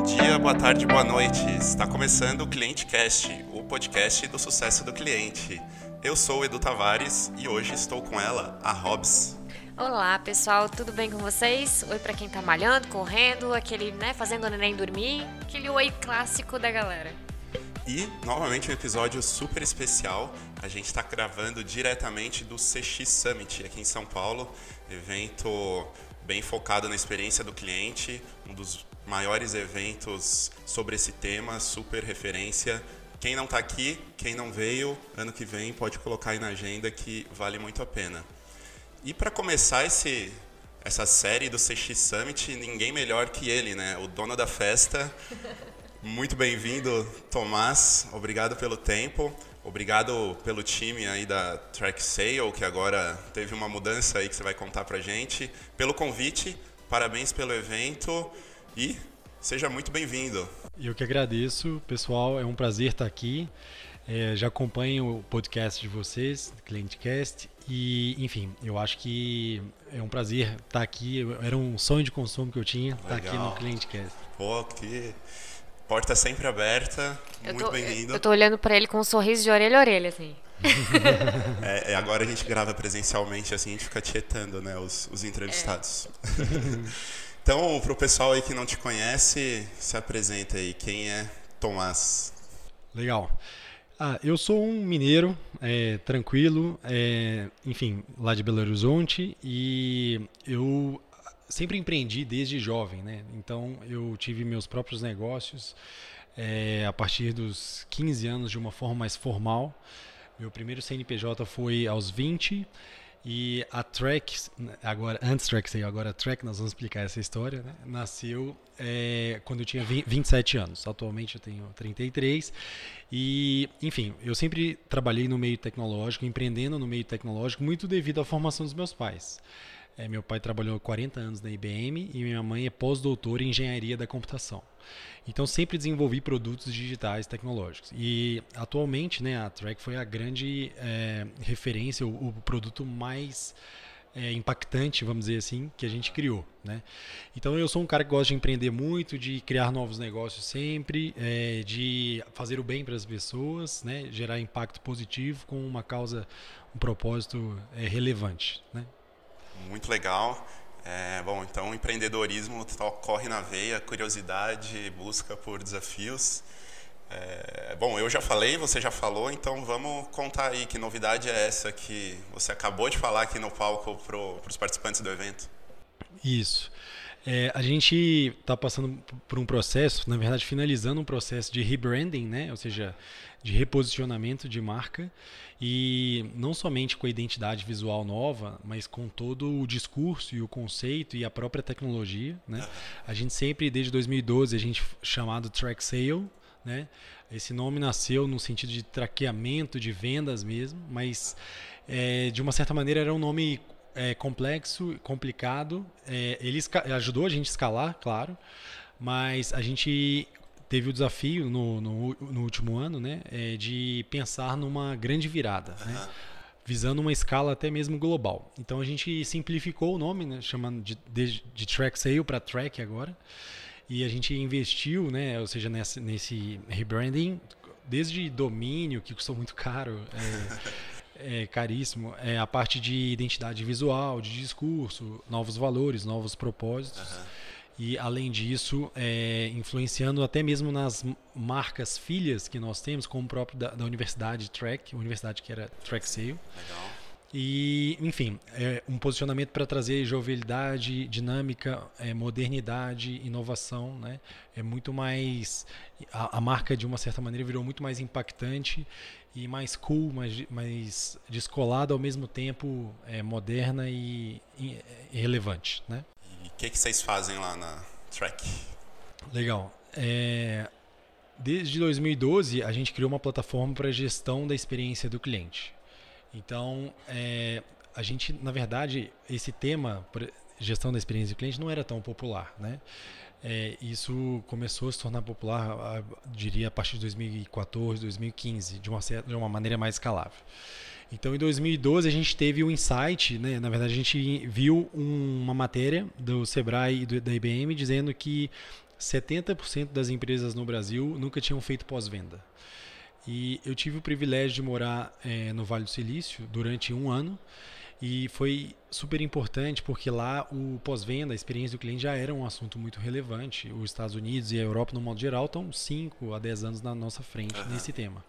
Bom dia, boa tarde, boa noite. Está começando o Cliente Cast, o podcast do sucesso do cliente. Eu sou o Edu Tavares e hoje estou com ela, a Hobbs. Olá, pessoal, tudo bem com vocês? Oi para quem tá malhando, correndo, aquele, né, fazendo o neném dormir, aquele oi clássico da galera. E, novamente, um episódio super especial. A gente está gravando diretamente do CX Summit aqui em São Paulo, evento bem focado na experiência do cliente, um dos maiores eventos sobre esse tema, super referência. Quem não está aqui, quem não veio, ano que vem pode colocar aí na agenda que vale muito a pena. E para começar esse, essa série do CX Summit, ninguém melhor que ele, né? O dono da festa. Muito bem-vindo, Tomás. Obrigado pelo tempo. Obrigado pelo time aí da Track Sale, que agora teve uma mudança aí que você vai contar pra gente. Pelo convite, parabéns pelo evento e seja muito bem-vindo. Eu que agradeço, pessoal. É um prazer estar aqui. É, já acompanho o podcast de vocês, ClienteCast, e, enfim, eu acho que é um prazer estar aqui. Era um sonho de consumo que eu tinha estar aqui no ClienteCast. Pô, que porta sempre aberta, eu muito bem-vindo. Eu tô olhando para ele com um sorriso de orelha a orelha, assim. é, é, agora a gente grava presencialmente, assim, a gente fica tietando, né, os, os entrevistados. É. então, pro pessoal aí que não te conhece, se apresenta aí. Quem é Tomás? Legal. Ah, eu sou um mineiro, é, tranquilo, é, enfim, lá de Belo Horizonte e eu sempre empreendi desde jovem, né? Então eu tive meus próprios negócios é, a partir dos 15 anos de uma forma mais formal. Meu primeiro CNPJ foi aos 20 e a Track, agora, antes Track sei, agora a nós vamos explicar essa história, né? nasceu é, quando eu tinha 20, 27 anos. Atualmente eu tenho 33. E, enfim, eu sempre trabalhei no meio tecnológico, empreendendo no meio tecnológico, muito devido à formação dos meus pais. É, meu pai trabalhou 40 anos na IBM e minha mãe é pós-doutora em engenharia da computação. Então sempre desenvolvi produtos digitais tecnológicos. E atualmente, né, a Track foi a grande é, referência, o, o, produto mais é, impactante, vamos dizer assim, que a gente criou. Né? Então eu sou um cara que gosta de empreender muito, de criar novos negócios sempre, é, de fazer o bem para as pessoas, né? gerar impacto positivo com uma causa, um propósito é, relevante. Né? Muito legal. É, bom, então empreendedorismo corre na veia, curiosidade, busca por desafios. É, bom, eu já falei, você já falou, então vamos contar aí que novidade é essa que você acabou de falar aqui no palco para os participantes do evento. Isso. É, a gente está passando por um processo, na verdade, finalizando um processo de rebranding, né? ou seja, de reposicionamento de marca, e não somente com a identidade visual nova, mas com todo o discurso e o conceito e a própria tecnologia. Né? A gente sempre, desde 2012, a gente chamado Track Sale, né? Esse nome nasceu no sentido de traqueamento de vendas mesmo, mas é, de uma certa maneira era um nome é, complexo, complicado. É, ele ajudou a gente a escalar, claro, mas a gente teve o desafio no, no, no último ano né, é, de pensar numa grande virada. Uhum. Né, visando uma escala até mesmo global. Então a gente simplificou o nome, né, chamando de, de, de Track Sale para Track agora, e a gente investiu, né, ou seja, nesse, nesse rebranding, desde domínio, que custou muito caro, é, é caríssimo, é a parte de identidade visual, de discurso, novos valores, novos propósitos. Uhum. E além disso, é, influenciando até mesmo nas marcas filhas que nós temos, como o próprio da, da Universidade Track, universidade que era Track Sale. Legal. E, enfim, é um posicionamento para trazer jovialidade, dinâmica, é, modernidade, inovação. Né? É muito mais. A, a, marca, de uma certa maneira, virou muito mais impactante e mais cool, mais, mais descolada, ao mesmo tempo é, moderna e, e, e, relevante. Né? E o que, que vocês fazem lá na Track? Legal. É, desde 2012, a gente criou uma plataforma para gestão da experiência do cliente. Então, é, a gente, na verdade, esse tema, gestão da experiência do cliente, não era tão popular, né? É, isso começou a se tornar popular, diria, a partir de 2014, 2015, de uma, certa, de uma maneira mais escalável. Então, em 2012, a gente teve um insight, né? na verdade, a gente viu um, uma matéria do Sebrae e do, da IBM dizendo que 70% das empresas no Brasil nunca tinham feito pós-venda. E eu tive o privilégio de morar é, no Vale do Silício durante um ano e foi super importante porque lá o pós-venda, a experiência do cliente já era um assunto muito relevante. Os Estados Unidos e a Europa, no modo geral, estão 5 a 10 anos na nossa frente uhum. nesse tema.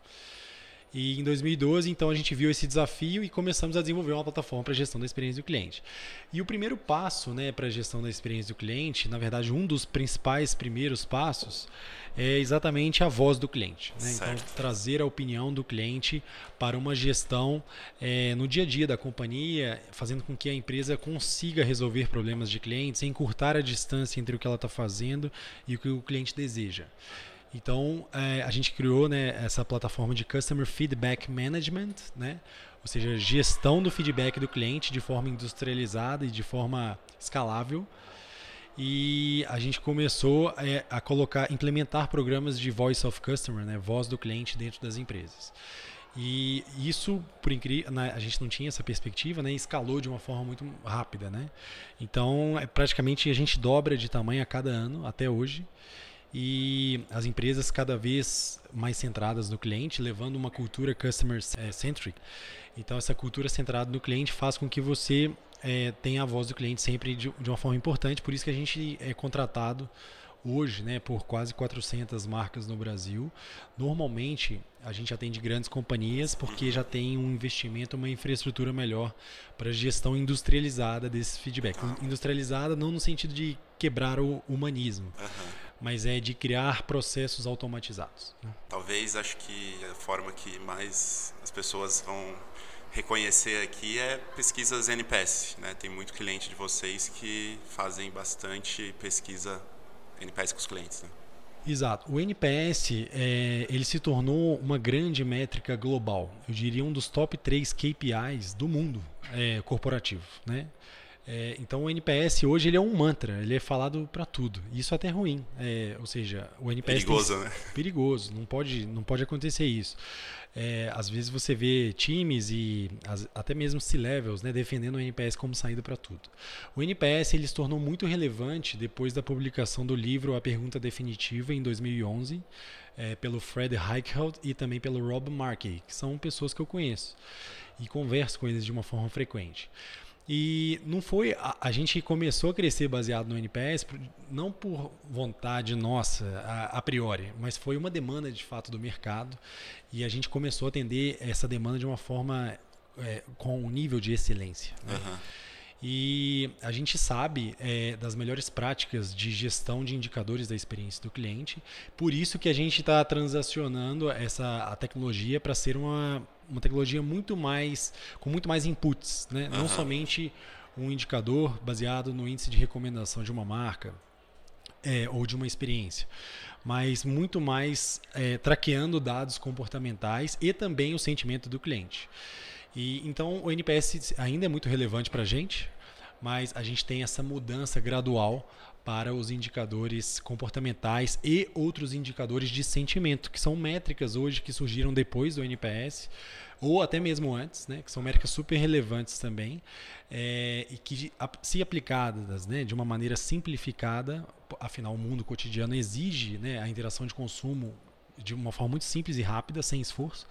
E em 2012, então, a gente viu esse desafio e começamos a desenvolver uma plataforma para gestão da experiência do cliente. E o primeiro passo né, para a gestão da experiência do cliente, na verdade, um dos principais primeiros passos, é exatamente a voz do cliente. Né? Então, trazer a opinião do cliente para uma gestão é, no dia a dia da companhia, fazendo com que a empresa consiga resolver problemas de clientes, encurtar a distância entre o que ela está fazendo e o que o cliente deseja. Então, é, a gente criou né, essa plataforma de Customer Feedback Management, né? ou seja, gestão do feedback do cliente de forma industrializada e de forma escalável. E a gente começou é, a colocar, implementar programas de Voice of Customer, né, voz do cliente dentro das empresas. E isso, por incrível, né, a gente não tinha essa perspectiva, né, escalou de uma forma muito rápida, né? Então, é praticamente a gente dobra de tamanho a cada ano até hoje e as empresas cada vez mais centradas no cliente, levando uma cultura customer eh, centric. Então essa cultura centrada no cliente faz com que você é, tenha a voz do cliente sempre de, de, uma forma importante. Por isso que a gente é contratado hoje, né, por quase 400 marcas no Brasil. Normalmente a gente atende grandes companhias porque já tem um investimento, uma infraestrutura melhor para gestão industrializada desse feedback. Industrializada não no sentido de quebrar o humanismo. Uhum mas é de criar processos automatizados. Né? Talvez acho que a forma que mais as pessoas vão reconhecer aqui é pesquisas NPS. Né? Tem muito cliente de vocês que fazem bastante pesquisa NPS com os clientes. Né? Exato. O NPS é, ele se tornou uma grande métrica global. Eu diria um dos top 3 KPIs do mundo é, corporativo. Né? É, então o NPS hoje ele é um mantra, ele é falado para tudo. Isso é até ruim. É, ou seja, o NPS perigoso, tem, né? Perigoso, não pode, não pode acontecer isso. É, às vezes você vê times e as, até mesmo C-levels né, defendendo o NPS como saída para tudo. O NPS ele se tornou muito relevante depois da publicação do livro A Pergunta Definitiva em 2011 é, pelo Fred Reichelt e também pelo Rob Markey, que são pessoas que eu conheço e converso com eles de uma forma frequente. E não foi. A, a, gente começou a crescer baseado no NPS, não por vontade nossa, a, a, priori, mas foi uma demanda de fato do mercado. E a gente começou a atender essa demanda de uma forma é, com um nível de excelência. Né? Uhum. E a gente sabe é, das melhores práticas de gestão de indicadores da experiência do cliente. Por isso que a gente está transacionando essa a tecnologia para ser uma uma tecnologia muito mais com muito mais inputs, né? Uhum. Não somente um indicador baseado no índice de recomendação de uma marca é, ou de uma experiência, mas muito mais é, traqueando dados comportamentais e também o sentimento do cliente. E então o NPS ainda é muito relevante para a gente, mas a gente tem essa mudança gradual para os indicadores comportamentais e outros indicadores de sentimento, que são métricas hoje que surgiram depois do NPS, ou até mesmo antes, né, que são métricas super relevantes também, é, e que, se aplicadas né, de uma maneira simplificada, afinal o mundo cotidiano exige né, a interação de consumo de uma forma muito simples e rápida, sem esforço,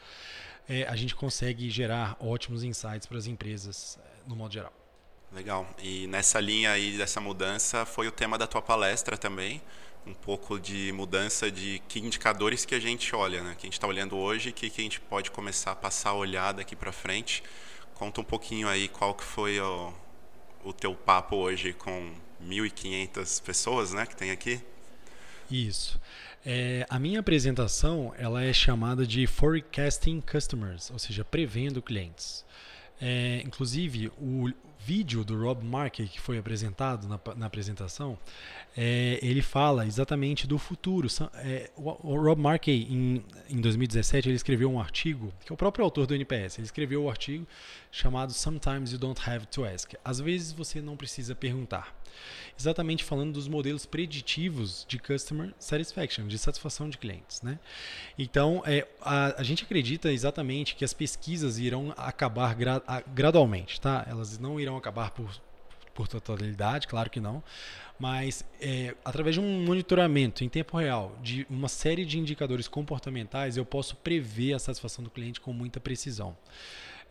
é, a gente consegue gerar ótimos insights para as empresas no modo geral. Legal. E nessa linha aí dessa mudança foi o tema da tua palestra também, um pouco de mudança de que indicadores que a gente olha, né? Que a gente está olhando hoje, que que a gente pode começar a passar a olhar daqui para frente. Conta um pouquinho aí qual que foi o, o teu papo hoje com 1.500 pessoas, né? Que tem aqui. Isso. É, a minha apresentação ela é chamada de Forecasting Customers, ou seja, prevendo clientes. É, inclusive, o, vídeo do Rob Markey que foi apresentado na, na apresentação, é, ele fala exatamente do futuro. É, o, o, Rob Markey, em, em 2017, ele escreveu um artigo, que é o próprio autor do NPS, ele escreveu o um artigo chamado Sometimes You Don't Have to Ask. Às vezes você não precisa perguntar. Exatamente falando dos modelos preditivos de Customer Satisfaction, de satisfação de clientes. Né? Então, é, a, a gente acredita exatamente que as pesquisas irão acabar gra, a, gradualmente. Tá? Elas não irão acabar por por totalidade, claro que não, mas é, através de um monitoramento em tempo real de uma série de indicadores comportamentais, eu posso prever a satisfação do cliente com muita precisão.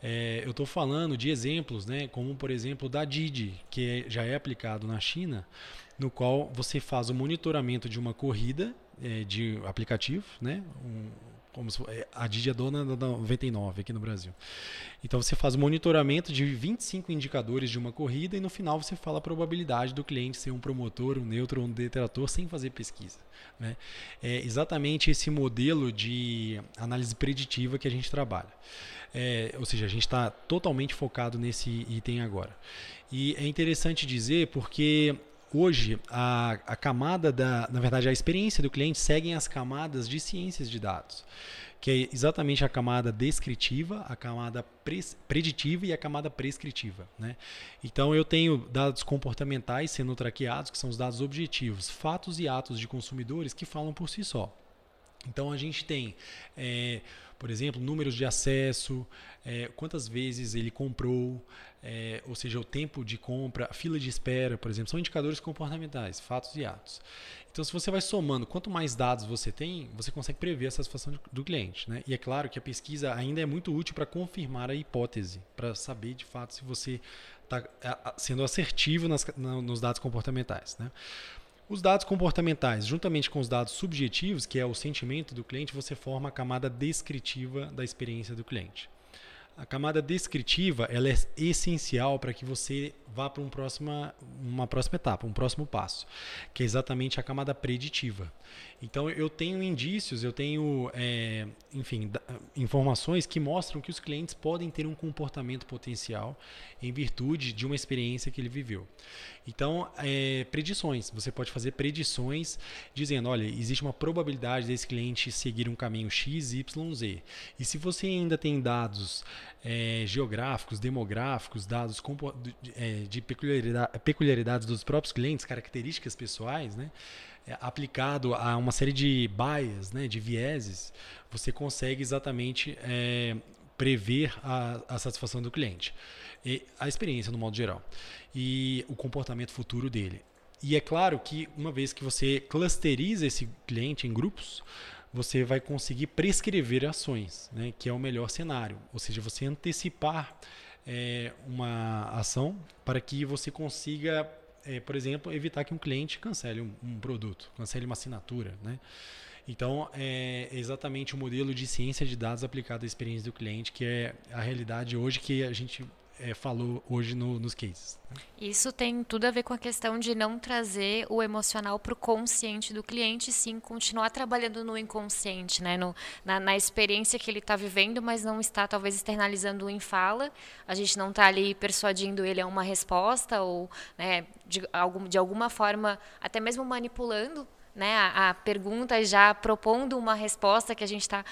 É, eu estou falando de exemplos, né, como por exemplo da Didi, que é, já é aplicado na China, no qual você faz o monitoramento de uma corrida é, de aplicativo, né, um, como se, é, a Didi é dona da 99 aqui no Brasil. Então você faz o monitoramento de 25 indicadores de uma corrida e no final você fala a probabilidade do cliente ser um promotor, um neutro um detrator sem fazer pesquisa. Né? É exatamente esse modelo de análise preditiva que a gente trabalha. É, ou seja, a gente está totalmente focado nesse item agora. E é interessante dizer porque hoje a, a camada da, na verdade, a experiência do cliente seguem as camadas de ciências de dados, que é exatamente a camada descritiva, a camada preditiva e a camada prescritiva. Né? Então eu tenho dados comportamentais sendo traqueados, que são os dados objetivos, fatos e atos de consumidores que falam por si só. Então a gente tem é, por exemplo, números de acesso, é, quantas vezes ele comprou, é, ou seja, o tempo de compra, fila de espera, por exemplo, são indicadores comportamentais, fatos e atos. Então, se você vai somando, quanto mais dados você tem, você consegue prever a satisfação do cliente. Né? E é claro que a pesquisa ainda é muito útil para confirmar a hipótese, para saber de fato se você está sendo assertivo nas, nos dados comportamentais. Né? Os dados comportamentais, juntamente com os dados subjetivos, que é o sentimento do cliente, você forma a camada descritiva da experiência do cliente. A camada descritiva ela é essencial para que você vá para um próxima, uma próxima etapa, um próximo passo, que é exatamente a camada preditiva. Então eu tenho indícios, eu tenho, é, enfim, informações que mostram que os clientes podem ter um comportamento potencial em virtude de uma experiência que ele viveu. Então, é, predições. Você pode fazer predições dizendo, olha, existe uma probabilidade desse cliente seguir um caminho X, Y, Z. E se você ainda tem dados é, geográficos, demográficos, dados é, de peculiaridades dos próprios clientes, características pessoais, né? É, aplicado a uma série de bias, né, de vieses, você consegue exatamente é, prever a, a, satisfação do cliente, e a experiência no modo geral e o comportamento futuro dele. E é claro que uma vez que você clusteriza esse cliente em grupos, você vai conseguir prescrever ações, né, que é o melhor cenário. Ou seja, você antecipar é, uma ação para que você consiga é, por exemplo, evitar que um cliente cancele um, um produto, cancele uma assinatura, né? Então, é exatamente o modelo de ciência de dados aplicado à experiência do cliente, que é a realidade hoje que a gente é, falou hoje no, nos cases. Isso tem tudo a ver com a questão de não trazer o emocional para o consciente do cliente, sim continuar trabalhando no inconsciente, né? No, na, na experiência que ele está vivendo, mas não está talvez externalizando em fala. A gente não está ali persuadindo ele a uma resposta ou né, de, algum, de alguma forma até mesmo manipulando né, a, a, pergunta já propondo uma resposta que a gente está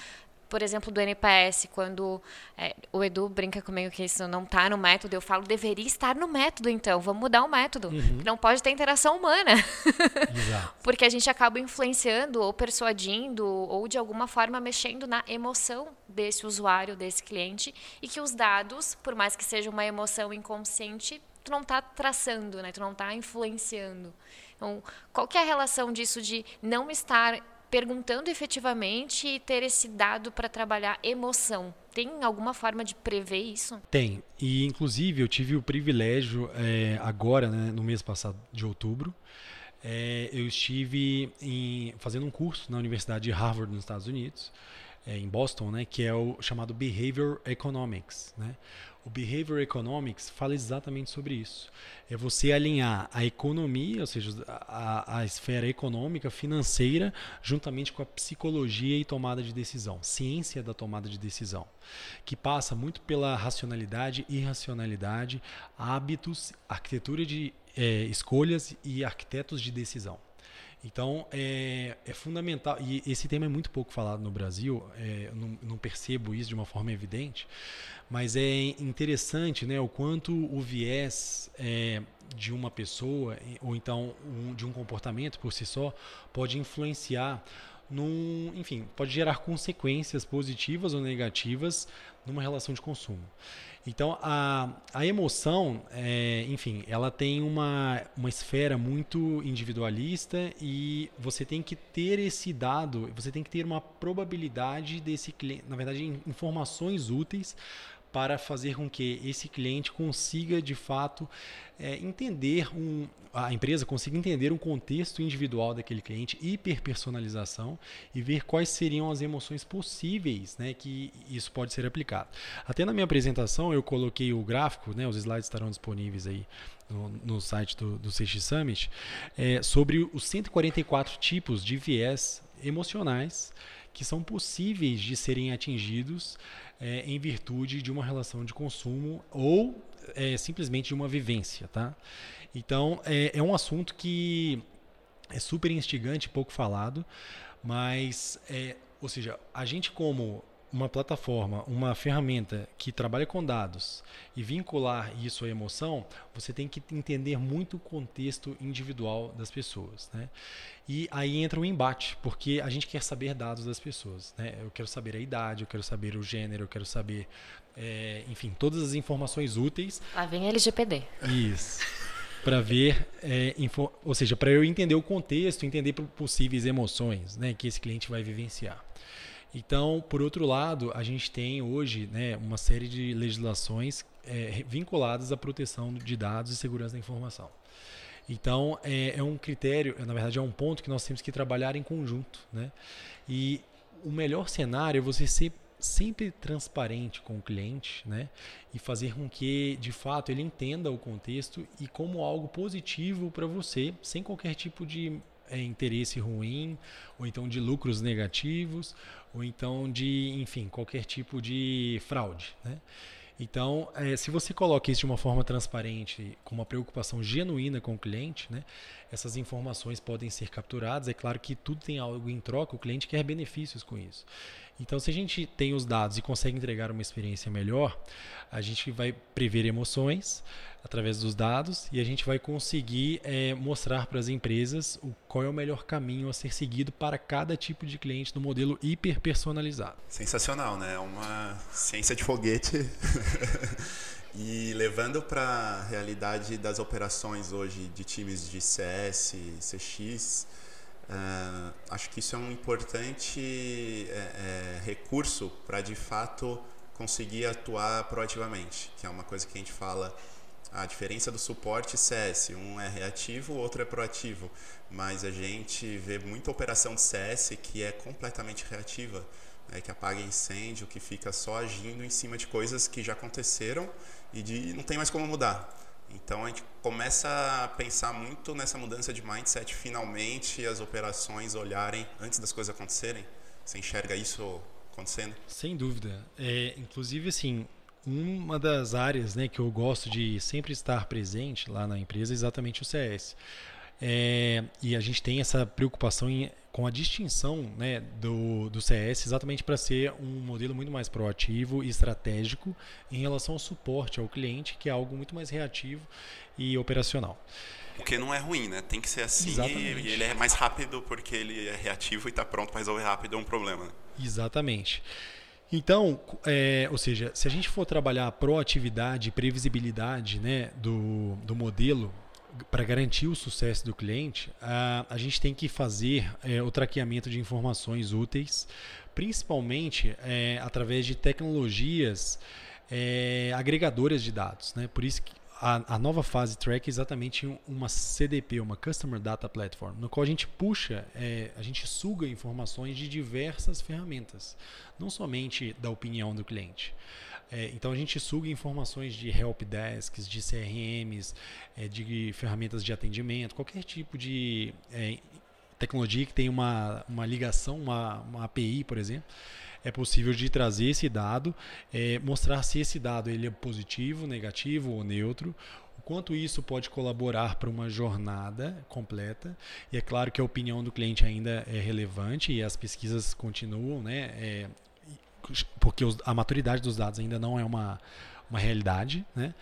por exemplo, do NPS, quando é, o Edu brinca comigo que isso não está no método, eu falo, deveria estar no método, então, vamos mudar o método. Uhum. Não pode ter interação humana. Porque a gente acaba influenciando ou persuadindo ou de alguma forma mexendo na emoção desse usuário, desse cliente, e que os dados, por mais que seja uma emoção inconsciente, tu não está traçando, né? tu não está influenciando. Então, qual que é a relação disso de não estar perguntando efetivamente e ter esse dado para trabalhar emoção. Tem alguma forma de prever isso? Tem. E, inclusive, eu tive o privilégio, é, agora, né, no mês passado de outubro, é, eu estive em, fazendo um curso na Universidade de Harvard, nos Estados Unidos, é, em Boston, né, que é o chamado Behavior Economics. Né? O Behavior Economics fala exatamente sobre isso. É você alinhar a economia, ou seja, a, a esfera econômica, financeira, juntamente com a psicologia e tomada de decisão, ciência da tomada de decisão, que passa muito pela racionalidade, irracionalidade, hábitos, arquitetura de é, escolhas e arquitetos de decisão. Então, é, é, fundamental, e esse tema é muito pouco falado no Brasil, é, não, não, percebo isso de uma forma evidente, mas é interessante né, o quanto o viés é, de uma pessoa, ou então um, de um comportamento por si só, pode influenciar num, enfim, pode gerar consequências positivas ou negativas numa relação de consumo. Então, a, a emoção, é, enfim, ela tem uma, uma esfera muito individualista e você tem que ter esse dado, você tem que ter uma probabilidade desse cliente, na verdade, informações úteis para fazer com que esse cliente consiga de fato é, entender um, a empresa consiga entender um contexto individual daquele cliente, hiperpersonalização e ver quais seriam as emoções possíveis né, que isso pode ser aplicado. Até na minha apresentação eu coloquei o gráfico, né, os slides estarão disponíveis aí no, no site do, do CX Summit, é, sobre os 144 tipos de viés emocionais que são possíveis de serem atingidos é, em virtude de uma relação de consumo ou é, simplesmente de uma vivência, tá? Então é, é um assunto que é super instigante, pouco falado, mas é, ou seja, a gente como uma plataforma, uma ferramenta que trabalha com dados e vincular isso à emoção, você tem que entender muito o contexto individual das pessoas. Né? E aí entra o embate, porque a gente quer saber dados das pessoas. Né? Eu quero saber a idade, eu quero saber o gênero, eu quero saber, é, enfim, todas as informações úteis. Lá vem LGPD. Isso. para ver, é, ou seja, para eu entender o contexto, entender possíveis emoções né, que esse cliente vai vivenciar. Então, por outro lado, a gente tem hoje né, uma série de legislações é, vinculadas à proteção de dados e segurança da informação. Então, é, é, um critério, na verdade, é um ponto que nós temos que trabalhar em conjunto. Né? E o melhor cenário é você ser sempre transparente com o cliente né? e fazer com que, de fato, ele entenda o contexto e como algo positivo para você, sem qualquer tipo de é, interesse ruim, ou então de lucros negativos, ou então de, enfim, qualquer tipo de fraude. Né? Então, é, se você coloca isso de uma forma transparente, com uma preocupação genuína com o cliente, né, essas informações podem ser capturadas. É claro que tudo tem algo em troca, o cliente quer benefícios com isso. Então, se a gente tem os dados e consegue entregar uma experiência melhor, a gente vai prever emoções através dos dados e a gente vai conseguir é, mostrar para as empresas o, qual é o melhor caminho a ser seguido para cada tipo de cliente no modelo hiper personalizado. Sensacional, né? É uma ciência de foguete. e levando para a realidade das operações hoje de times de CS, CX, Uh, acho que isso é um importante é, é, recurso para de fato conseguir atuar proativamente, que é uma coisa que a gente fala a diferença do suporte CS, um é reativo, o outro é proativo, mas a gente vê muita operação de CS que é completamente reativa, né, que apaga incêndio, que fica só agindo em cima de coisas que já aconteceram e de não tem mais como mudar. Então a gente começa a pensar muito nessa mudança de mindset, finalmente as operações olharem antes das coisas acontecerem. Você enxerga isso acontecendo? Sem dúvida. É, inclusive, assim, uma das áreas né, que eu gosto de sempre estar presente lá na empresa é exatamente o CS. É, e a gente tem essa preocupação em, com a distinção né, do, do CS exatamente para ser um modelo muito mais proativo e estratégico em relação ao suporte ao cliente, que é algo muito mais reativo e operacional. O que não é ruim, né? Tem que ser assim e, e, ele é mais rápido porque ele é reativo e está pronto para resolver rápido um problema. Exatamente. Então, é, ou seja, se a gente for trabalhar a proatividade e previsibilidade né, do, do modelo para garantir o sucesso do cliente, a, a gente tem que fazer é, o traqueamento de informações úteis, principalmente é, através de tecnologias é, agregadoras de dados. Né? Por isso que a, a, nova fase track é exatamente uma CDP, uma Customer Data Platform, no qual a gente puxa, é, a gente suga informações de diversas ferramentas, não somente da opinião do cliente. É, então a gente suga informações de helpdesks, de CRMs, é, de ferramentas de atendimento, qualquer tipo de é, tecnologia que tenha uma, uma ligação, uma, uma API, por exemplo é possível de trazer esse dado, é, mostrar se esse dado ele é positivo, negativo ou neutro, o quanto isso pode colaborar para uma jornada completa. E é claro que a opinião do cliente ainda é relevante e as pesquisas continuam, né? É, porque a maturidade dos dados ainda não é uma, uma realidade, né?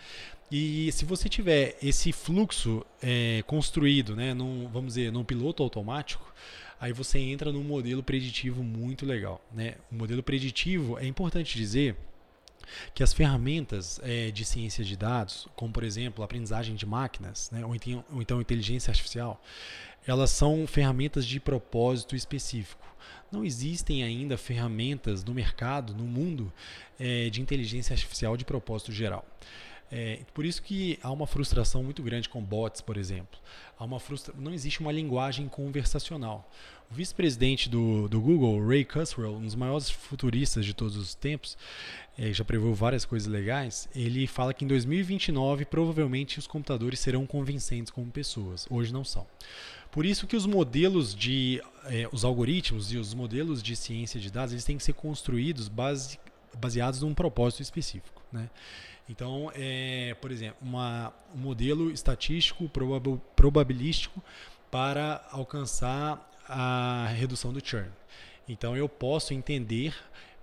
E se você tiver esse fluxo é, construído, né, num, vamos dizer, num piloto automático, aí você entra num modelo preditivo muito legal. Né? O modelo preditivo, é importante dizer que as ferramentas é, de ciência de dados, como por exemplo aprendizagem de máquinas, né, ou, então, ou então inteligência artificial, elas são ferramentas de propósito específico. Não existem ainda ferramentas no mercado, no mundo, é, de inteligência artificial de propósito geral. É, por isso que há uma frustração muito grande com bots, por exemplo. Há uma frustra... Não existe uma linguagem conversacional. O vice-presidente do, do Google, Ray Kurzweil, um dos maiores futuristas de todos os tempos, é, já preveu várias coisas legais, ele fala que em 2029 provavelmente os computadores serão convincentes como pessoas. Hoje não são. Por isso que os modelos de, é, os algoritmos e os modelos de ciência de dados, eles têm que ser construídos base, baseados num propósito específico, né? Então, é, por exemplo, uma, um modelo estatístico probab, probabilístico para alcançar a redução do churn. Então, eu posso entender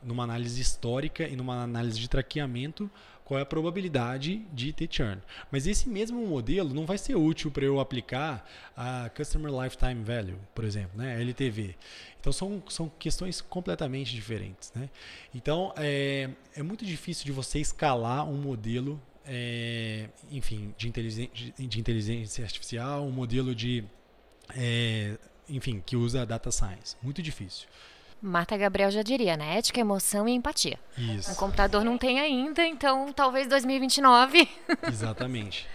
numa análise histórica e numa análise de traqueamento qual é a probabilidade de ter churn. Mas esse mesmo modelo não vai ser útil para eu aplicar a Customer Lifetime Value, por exemplo, né? LTV. Então são, são questões completamente diferentes. Né? Então é, é muito difícil de você escalar um modelo, é, enfim, de inteligência, de inteligência artificial, um modelo de, é, enfim, que usa data science. Muito difícil. Marta Gabriel já diria, né? Ética, emoção e empatia. Isso. O computador não tem ainda, então talvez 2029. Exatamente.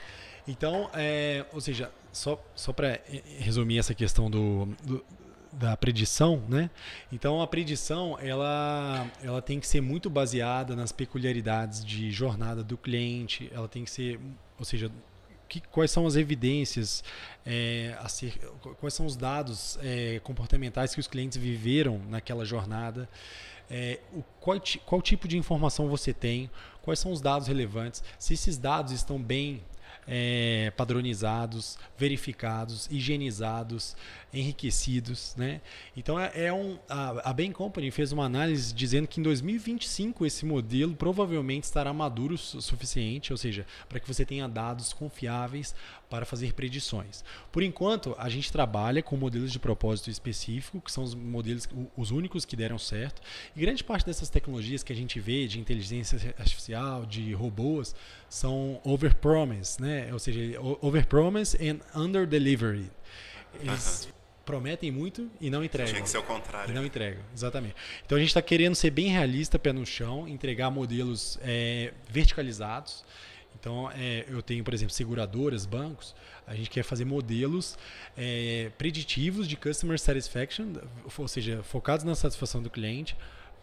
Então, é, ou seja, só, só para resumir essa questão do, do, da predição, né? Então, a predição ela, ela tem que ser muito baseada nas peculiaridades de jornada do cliente, ela tem que ser, ou seja, que, quais são as evidências, é, ser, quais são os dados é, comportamentais que os clientes viveram naquela jornada, é, o, qual, qual tipo de informação você tem, quais são os dados relevantes, se esses dados estão bem é, padronizados, verificados, higienizados, enriquecidos, né? Então é, é um a, a Bain Company fez uma análise dizendo que em 2025 esse modelo provavelmente estará maduro o suficiente, ou seja, para que você tenha dados confiáveis para fazer predições. Por enquanto, a gente trabalha com modelos de propósito específico, que são os modelos os únicos que deram certo. E grande parte dessas tecnologias que a gente vê de inteligência artificial, de robôs, são overpromise, né? Ou seja, overpromise and underdelivery. Eles uh -huh. prometem muito e não entregam. Tinha que ser o contrário. E não entregam, exatamente. Então a gente está querendo ser bem realista, pé no chão, entregar modelos é, verticalizados. Então, é, eu tenho, por exemplo, seguradoras, bancos. A gente quer fazer modelos é, preditivos de customer satisfaction, ou seja, focados na satisfação do cliente,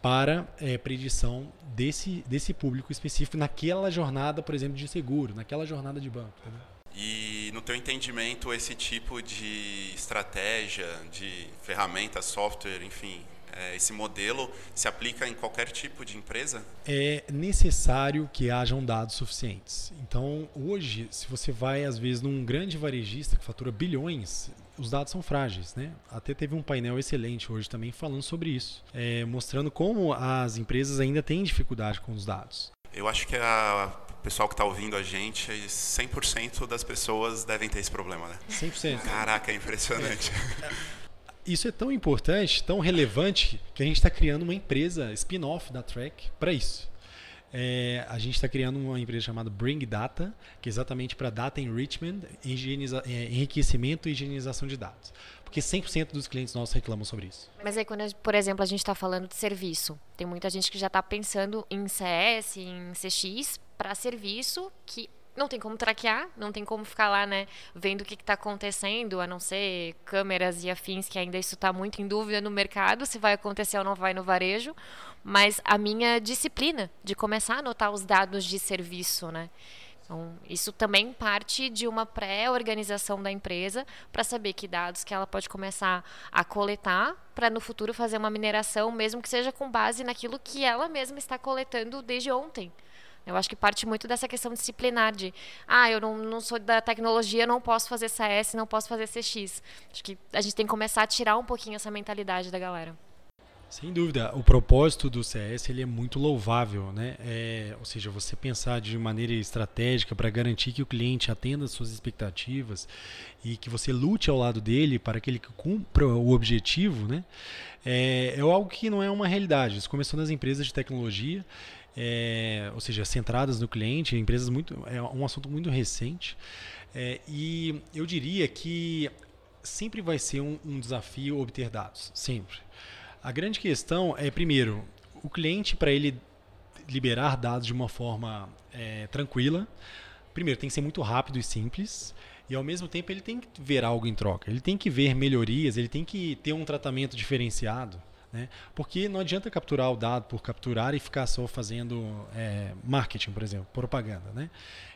para é, predição desse, desse público específico naquela jornada, por exemplo, de seguro, naquela jornada de banco. Entendeu? E no teu entendimento, esse tipo de estratégia, de ferramenta, software, enfim, é, esse modelo se aplica em qualquer tipo de empresa? É necessário que hajam dados suficientes. Então, hoje, se você vai, às vezes, num grande varejista que fatura bilhões, os dados são frágeis, né? Até teve um painel excelente hoje também falando sobre isso, é, mostrando como as empresas ainda têm dificuldade com os dados. Eu acho que a pessoal que está ouvindo a gente, 100% das pessoas devem ter esse problema, né? 100%. Caraca, é impressionante. É. Isso é tão importante, tão relevante, que a gente está criando uma empresa spin-off da Track para isso. É, a gente está criando uma empresa chamada Bring Data, que é exatamente para data enrichment, é, enriquecimento e higienização de dados. Porque 100% dos clientes nossos reclamam sobre isso. Mas aí, quando, por exemplo, a gente está falando de serviço, tem muita gente que já está pensando em CS, em CX, para serviço que não tem como traquear, não tem como ficar lá, né, vendo o que está acontecendo, a não ser câmeras e afins, que ainda isso está muito em dúvida no mercado, se vai acontecer ou não vai no varejo, mas a minha disciplina de começar a anotar os dados de serviço, né? Então, isso também parte de uma pré-organização da empresa para saber que dados que ela pode começar a coletar para no futuro fazer uma mineração, mesmo que seja com base naquilo que ela mesma está coletando desde ontem. Eu acho que parte muito dessa questão disciplinar de, ah, eu não, não sou da tecnologia, não posso fazer CS, não posso fazer CX. Acho que a gente tem que começar a tirar um pouquinho essa mentalidade da galera. Sem dúvida, o propósito do CS ele é muito louvável, né? É, ou seja, você pensar de maneira estratégica para garantir que o cliente atenda às suas expectativas e que você lute ao lado dele para que ele cumpra o objetivo, né? É, é algo que não é uma realidade. Isso começou nas empresas de tecnologia, é, ou seja, centradas no cliente, empresas muito, é um assunto muito recente. É, e eu diria que sempre vai ser um, um desafio obter dados, sempre. A grande questão é, primeiro, o cliente, para ele liberar dados de uma forma é, tranquila, primeiro, tem que ser muito rápido e simples. E ao mesmo tempo ele tem que ver algo em troca. Ele tem que ver melhorias, ele tem que ter um tratamento diferenciado. Né? Porque não adianta capturar o dado por capturar e ficar só fazendo é, marketing, por exemplo, propaganda. Né?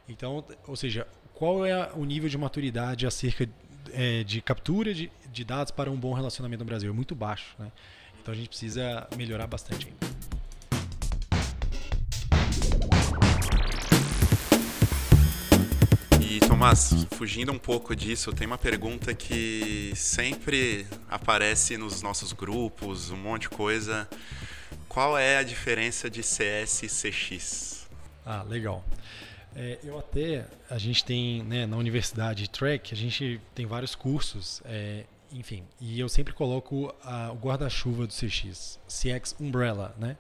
Então, ou seja, qual é o nível de maturidade acerca é, de captura de, de dados para um bom relacionamento no Brasil? É muito baixo. Né? Então a gente precisa melhorar bastante ainda. Tomás, fugindo um pouco disso, tem uma pergunta que sempre aparece nos nossos grupos, um monte de coisa. Qual é a diferença de CS e CX? Ah, legal. É, eu até, a gente tem, né, na Universidade Track, a gente tem vários cursos é, enfim, e eu sempre coloco a, o guarda-chuva do CX, CX Umbrella, né?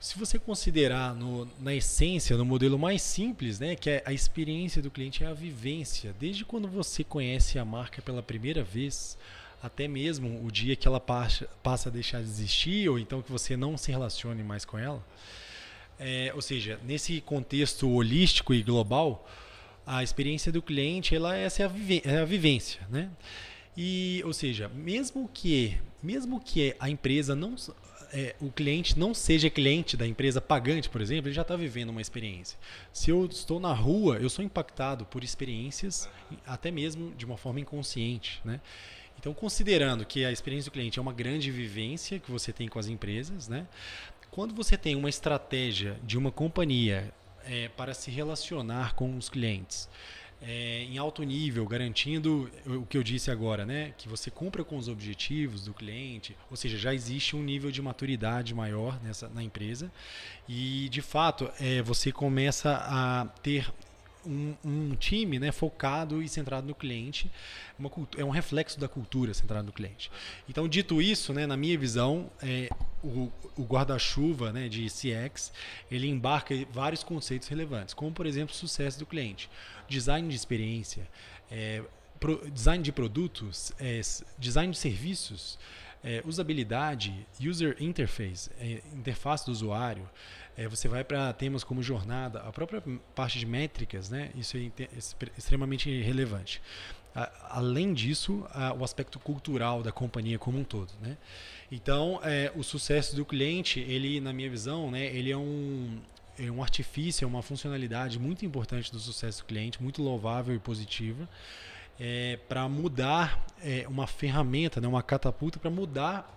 Se você considerar no, na essência, no modelo mais simples, né, que é a experiência do cliente, é a vivência, desde quando você conhece a marca pela primeira vez, até mesmo o dia que ela passa, a deixar de existir, ou então que você não se relacione mais com ela. É, ou seja, nesse contexto holístico e global, a experiência do cliente, ela essa é a, é a vivência, né? E, ou seja, mesmo que, mesmo que a empresa não, é, o cliente não seja cliente da empresa pagante, por exemplo, ele já está vivendo uma experiência. Se eu estou na rua, eu sou impactado por experiências, até mesmo de uma forma inconsciente, né? Então, considerando que a experiência do cliente é uma grande vivência que você tem com as empresas, né? Quando você tem uma estratégia de uma companhia é, para se relacionar com os clientes, é, em alto nível, garantindo o que eu disse agora, né? Que você cumpra com os objetivos do cliente, ou seja, já existe um nível de maturidade maior nessa, na empresa e, de fato, é, você começa a ter um, um, time né, focado e centrado no cliente. Uma, é um reflexo da cultura centrada no cliente. Então, dito isso, né, na minha visão, é, o, o guarda-chuva né, de CX ele embarca vários conceitos relevantes, como, por exemplo, sucesso do cliente, design de experiência, é, pro, design de produtos, é, design de serviços, é, usabilidade, user interface, é, interface do usuário, é, você vai para temas como jornada, a própria parte de métricas, né? Isso é, é extremamente relevante. A, além disso, a, o aspecto cultural da companhia como um todo, né? Então, é, o sucesso do cliente, ele, na minha visão, né? Ele é um é um artifício, é uma funcionalidade muito importante do sucesso do cliente, muito louvável e positiva, é, para mudar é, uma ferramenta, né, uma catapulta para mudar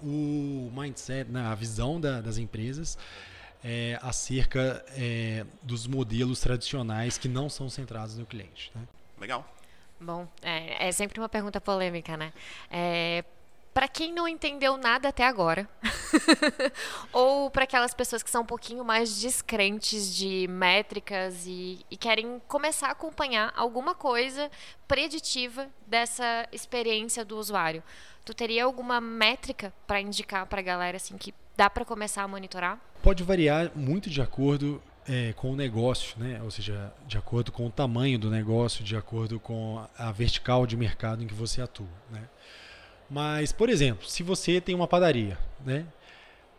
o mindset, né, a visão da, das empresas é, acerca é, dos modelos tradicionais que não são centrados no cliente. Né? Legal. Bom, é, é, sempre uma pergunta polêmica, né? É, para quem não entendeu nada até agora, ou para aquelas pessoas que são um pouquinho mais descrentes de métricas e, e, querem começar a acompanhar alguma coisa preditiva dessa experiência do usuário, tu teria alguma métrica para indicar para a galera assim que dá para começar a monitorar? Pode variar muito de acordo é, com o negócio, né? ou seja, de acordo com o tamanho do negócio, de acordo com a vertical de mercado em que você atua. Né? Mas, por exemplo, se você tem uma padaria, né?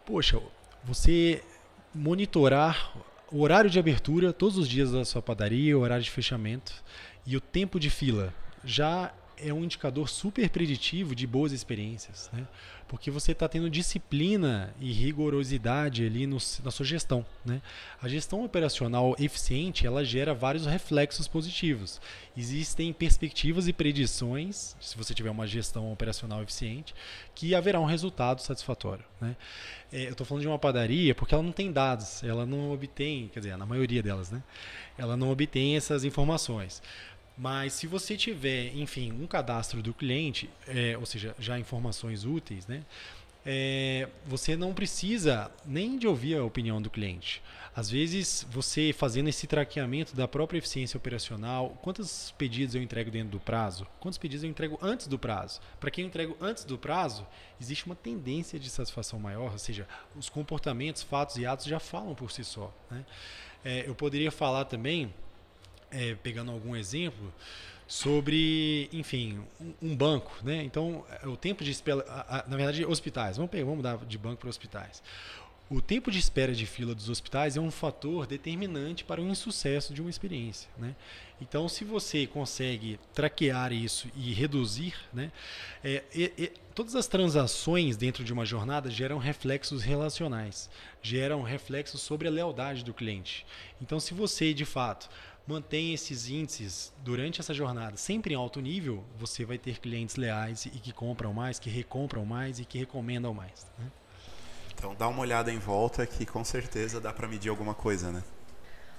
poxa, você monitorar o horário de abertura todos os dias da sua padaria, o horário de fechamento e o tempo de fila já é um indicador super preditivo de boas experiências, né? porque você está tendo disciplina e rigorosidade ali no, na sua gestão. Né? A gestão operacional eficiente ela gera vários reflexos positivos. Existem perspectivas e predições, se você tiver uma gestão operacional eficiente, que haverá um resultado satisfatório. Né? É, eu estou falando de uma padaria porque ela não tem dados, ela não obtém, quer dizer, na maioria delas, né? ela não obtém essas informações. Mas se você tiver, enfim, um cadastro do cliente, é, ou seja, já informações úteis, né? é, você não precisa nem de ouvir a opinião do cliente. Às vezes, você fazendo esse traqueamento da própria eficiência operacional, quantos pedidos eu entrego dentro do prazo? Quantos pedidos eu entrego antes do prazo? Para quem eu entrego antes do prazo, existe uma tendência de satisfação maior, ou seja, os comportamentos, fatos e atos já falam por si só. Né? É, eu poderia falar também, é, pegando algum exemplo, sobre, enfim, um, banco, né? Então, é, o tempo de espera, na verdade, hospitais. Vamos pegar, vamos mudar de banco para hospitais. O tempo de espera de fila dos hospitais é um fator determinante para o insucesso de uma experiência, né? Então, se você consegue traquear isso e reduzir, né? É, é, é, todas as transações dentro de uma jornada geram reflexos relacionais, geram reflexos sobre a lealdade do cliente. Então, se você de fato mantém esses índices durante essa jornada sempre em alto nível, você vai ter clientes leais e que compram mais, que recompram mais e que recomendam mais. Né? Então dá uma olhada em volta que com certeza dá para medir alguma coisa, né?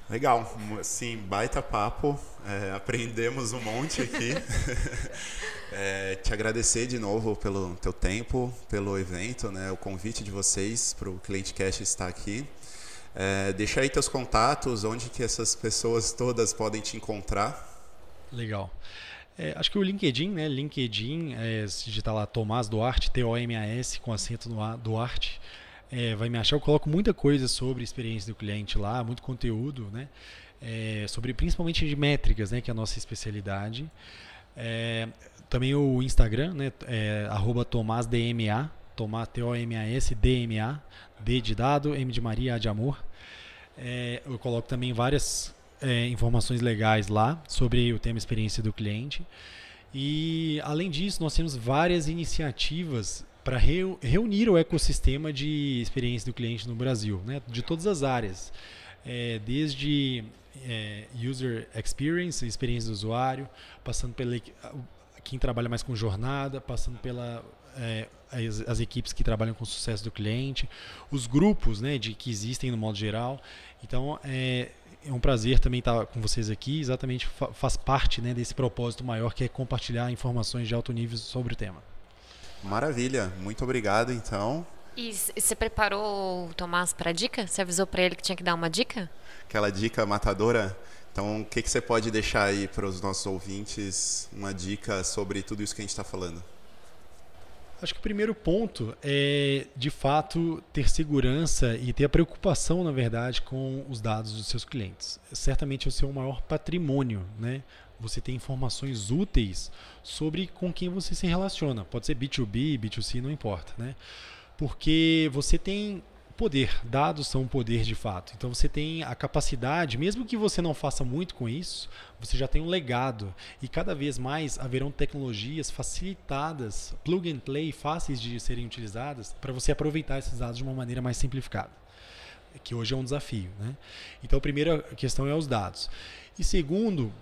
Legal, sim, baita papo, é, aprendemos um monte aqui. é, te agradecer de novo pelo teu tempo, pelo evento, né, o convite de vocês para o Cliente Cash estar aqui. É, deixa aí teus contatos, onde que essas pessoas todas podem te encontrar. Legal. É, acho que o LinkedIn, né? LinkedIn, é, se digitar lá Tomás Duarte, T-O-M-A-S, com acento no A, Duarte, é, vai me achar. Eu coloco muita coisa sobre experiência do cliente lá, muito conteúdo, né? É, sobre principalmente de métricas, né? Que é a nossa especialidade. É, também o Instagram, né? É, arroba TomásDMA, Tomás, T-O-M-A-S, D-M-A, D de dado, M de Maria, A de amor. É, eu coloco também várias é, informações legais lá sobre o tema experiência do cliente. E, além disso, nós temos várias iniciativas para reunir o ecossistema de experiência do cliente no Brasil, né, de todas as áreas, é, desde é, user experience, experiência do usuário, passando pela quem trabalha mais com jornada, passando pela é, as, as, equipes que trabalham com o sucesso do cliente, os grupos né, de, que existem no modo geral. Então, é, é um prazer também estar com vocês aqui, exatamente fa faz parte né, desse propósito maior que é compartilhar informações de alto nível sobre o tema. Maravilha, muito obrigado então. E você preparou o Tomás para a dica? Você avisou para ele que tinha que dar uma dica? Aquela dica matadora? Então, o que, que você pode deixar aí para os nossos ouvintes, uma dica sobre tudo isso que a gente está falando? Acho que o primeiro ponto é, de fato, ter segurança e ter a preocupação, na verdade, com os dados dos seus clientes. Certamente é o seu maior patrimônio, né? Você tem informações úteis sobre com quem você se relaciona. Pode ser B2B, B2C, não importa, né? Porque você tem poder. Dados são poder de fato. Então você tem a capacidade, mesmo que você não faça muito com isso, você já tem um legado. E cada vez mais haverão tecnologias facilitadas, plug and play, fáceis de serem utilizadas, para você aproveitar esses dados de uma maneira mais simplificada. Que hoje é um desafio. Né? Então a primeira questão é os dados. E segundo,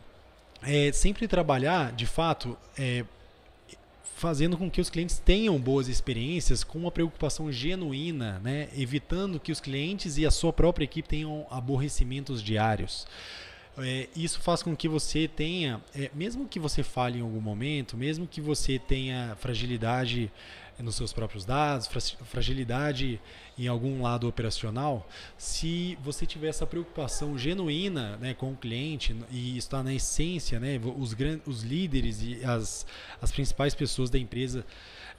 é sempre trabalhar, de fato, é, fazendo com que os clientes tenham boas experiências com uma preocupação genuína, né? evitando que os clientes e a sua própria equipe tenham aborrecimentos diários. É, isso faz com que você tenha, é, mesmo que você fale em algum momento, mesmo que você tenha fragilidade nos seus próprios dados, fragilidade em algum lado operacional, se você tiver essa preocupação genuína né, com o cliente e está na essência, né, os, os líderes e as, as principais pessoas da empresa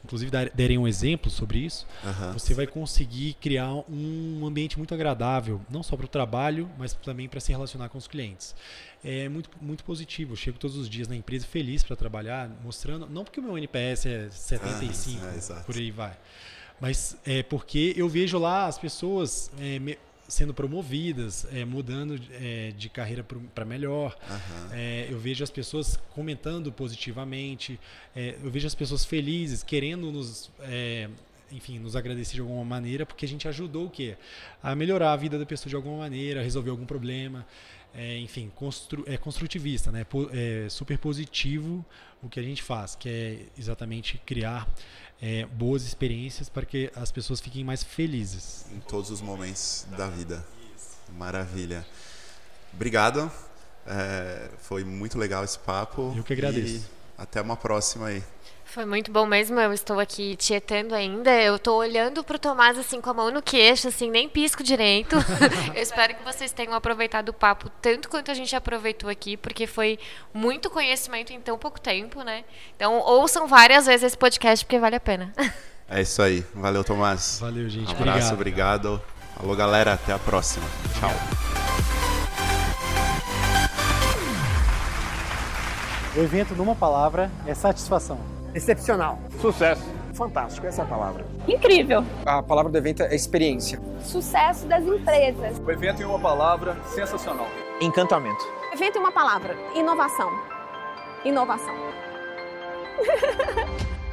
inclusive derem um exemplo sobre isso, uhum. você vai conseguir criar um ambiente muito agradável, não só para o trabalho, mas também para se relacionar com os clientes. É muito, muito positivo. Eu chego todos os dias na empresa feliz para trabalhar, mostrando, não porque o meu NPS é 75, ah, é, por aí vai, mas é porque eu vejo lá as pessoas é, me, sendo promovidas, é, mudando é, de carreira para melhor. Uhum. É, eu vejo as pessoas comentando positivamente, é, eu vejo as pessoas felizes, querendo nos, é, enfim, nos agradecer de alguma maneira, porque a gente ajudou o quê? A melhorar a vida da pessoa de alguma maneira, resolver algum problema. É, enfim, constru, é construtivista, né? é super positivo o que a gente faz, que é exatamente criar é, boas experiências para que as pessoas fiquem mais felizes. Em todos os momentos da vida. Maravilha. Obrigado. É, foi muito legal esse papo. Eu que agradeço. até uma próxima aí. Foi muito bom mesmo, eu estou aqui tietando ainda. Eu estou olhando para o Tomás assim com a mão no queixo, assim, nem pisco direito. eu espero que vocês tenham aproveitado o papo tanto quanto a gente aproveitou aqui, porque foi muito conhecimento em tão pouco tempo, né? Então, ouçam várias vezes esse podcast porque vale a pena. É isso aí. Valeu, Tomás. Valeu, gente. Um abraço, obrigado. obrigado. Alô, galera. Até a próxima. Tchau. O evento, numa palavra, é satisfação. Excepcional. Sucesso. Fantástico, essa é a palavra. Incrível. A palavra do evento é experiência. Sucesso das empresas. O evento em uma palavra, sensacional. Encantamento. O evento em uma palavra, inovação. Inovação.